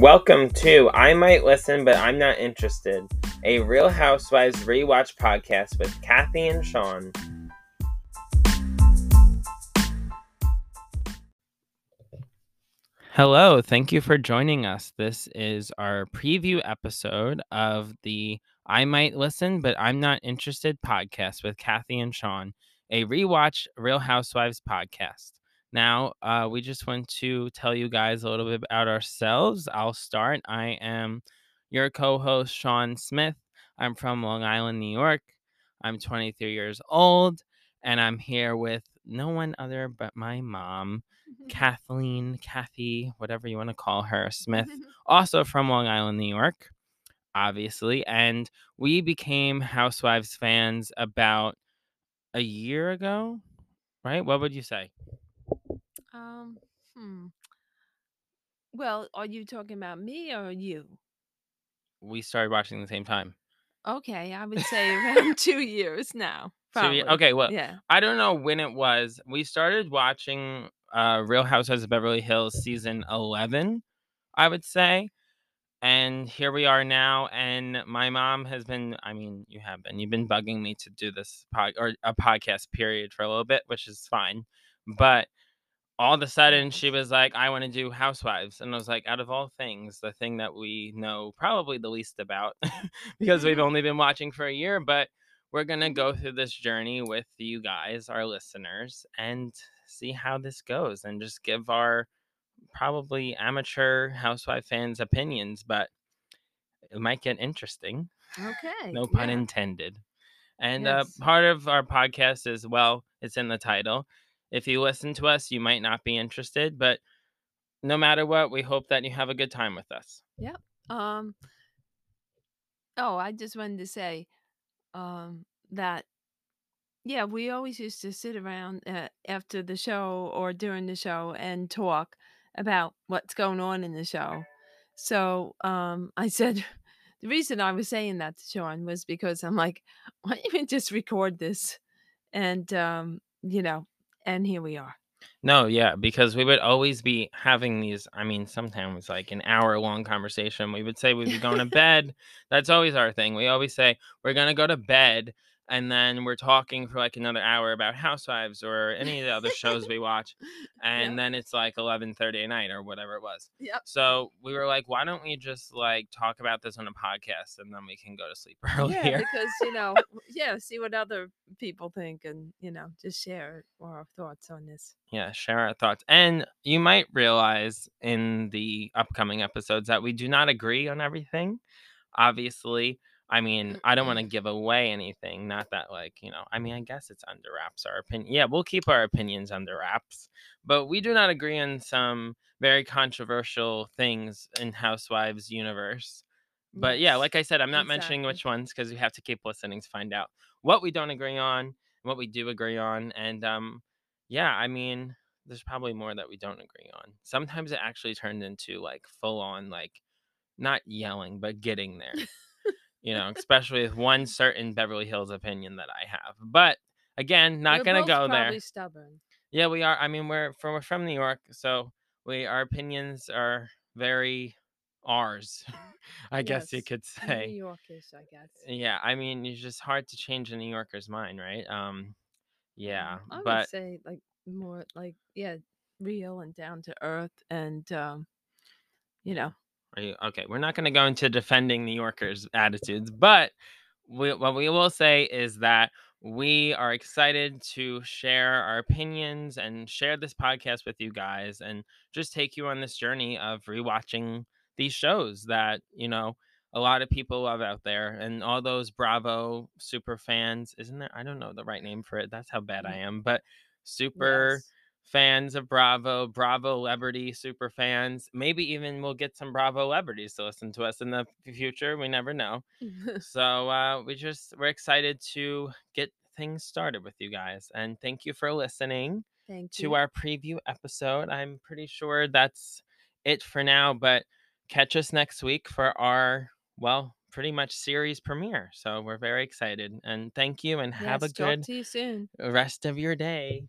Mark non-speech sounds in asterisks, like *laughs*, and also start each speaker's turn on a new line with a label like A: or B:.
A: Welcome to I Might Listen, but I'm Not Interested, a Real Housewives rewatch podcast with Kathy and Sean. Hello, thank you for joining us. This is our preview episode of the I Might Listen, but I'm Not Interested podcast with Kathy and Sean, a rewatch Real Housewives podcast. Now, uh, we just want to tell you guys a little bit about ourselves. I'll start. I am your co host, Sean Smith. I'm from Long Island, New York. I'm 23 years old, and I'm here with no one other but my mom, Kathleen, Kathy, whatever you want to call her, Smith, *laughs* also from Long Island, New York, obviously. And we became Housewives fans about a year ago, right? What would you say?
B: Um, hmm. Well, are you talking about me or you?
A: We started watching the same time.
B: Okay, I would say around *laughs* two years now.
A: Two ye-
B: Probably.
A: okay, well,
B: Yeah.
A: I don't know when it was. We started watching uh, Real Housewives of Beverly Hills season 11, I would say. And here we are now. And my mom has been, I mean, you have been, you've been bugging me to do this pod or a podcast period for a little bit, which is fine. But all of a sudden she was like, I want to do Housewives. And I was like, out of all things, the thing that we know probably the least about *laughs* because we've only been watching for a year, but we're going to go through this journey with you guys, our listeners, and see how this goes and just give our probably amateur housewife fans opinions, but it might get interesting.
B: Okay.
A: No pun
B: yeah.
A: intended. And uh, part of our podcast is well, it's in the title. If you listen to us, you might not be interested, but no matter what, we hope that you have a good time with us.
B: Yep. Um. Oh, I just wanted to say, um, that yeah, we always used to sit around uh, after the show or during the show and talk about what's going on in the show. So, um, I said *laughs* the reason I was saying that to Sean was because I'm like, why don't you just record this? And um, you know, and here we are.
A: No, yeah, because we would always be having these, I mean, sometimes like an hour long conversation. We would say we'd be going to *laughs* bed. That's always our thing. We always say we're going to go to bed and then we're talking for like another hour about Housewives or any of the other shows we watch. *laughs* And
B: Yep.
A: then it's like 11:30 at night or whatever it was.
B: Yep.
A: So we were like, why don't we just like talk about this on a podcast and then we can go to sleep *laughs* earlier.
B: Yeah, because you know, *laughs* yeah, see what other people think and you know, just share our thoughts on this.
A: Yeah, share our thoughts. And you might realize in the upcoming episodes that we do not agree on everything. Obviously, I mean, I don't want to give away anything. Not that, like, you know, I mean, I guess it's under wraps, our opinion. Yeah, we'll keep our opinions under wraps, but we do not agree on some very controversial things in Housewives universe. But yeah, like I said, I'm not mentioning which ones because we have to keep listening to find out what we don't agree on, what we do agree on, and um, yeah, I mean, there's probably more that we don't agree on. Sometimes it actually turned into like full on like not yelling, but getting there. You know, especially with one certain Beverly Hills opinion that I have. But again, not
B: We're
A: gonna go
B: probably
A: there.
B: stubborn.
A: Yeah, we are. I mean, we're from we're from New York, so we our opinions are very ours. *laughs* I guess you
B: Yes,
A: could
B: New
A: say.
B: Yorkish, I guess.
A: Yeah, I mean, it's just hard to change a New Yorker's mind, right? Um, yeah,
B: Um, I would say like more like yeah, real and down to earth, and um, you know,
A: Are you okay? We're not going to go into defending New Yorkers' attitudes, but we, what we will say is that we are excited to share our opinions and share this podcast with you guys and just take you on this journey of rewatching these shows that, you know, a lot of people love out there and all those Bravo super fans. Isn't there? I don't know the right name for it. That's how bad I
B: Mm.
A: am, but super
B: yes.
A: Fans of Bravo, Bravo Celebrity super fans. Maybe even we'll get some Bravo celebrities to listen to us in the future. We never know. *laughs* So uh, we just we're excited to get things started with you guys, and thank you for listening
B: Thank
A: to
B: you.
A: our preview episode. I'm pretty sure that's it for now, but catch us next week for our well, pretty much series premiere. So we're very excited, and thank you, and have a
B: Yes,
A: good
B: to you soon.
A: rest of your day.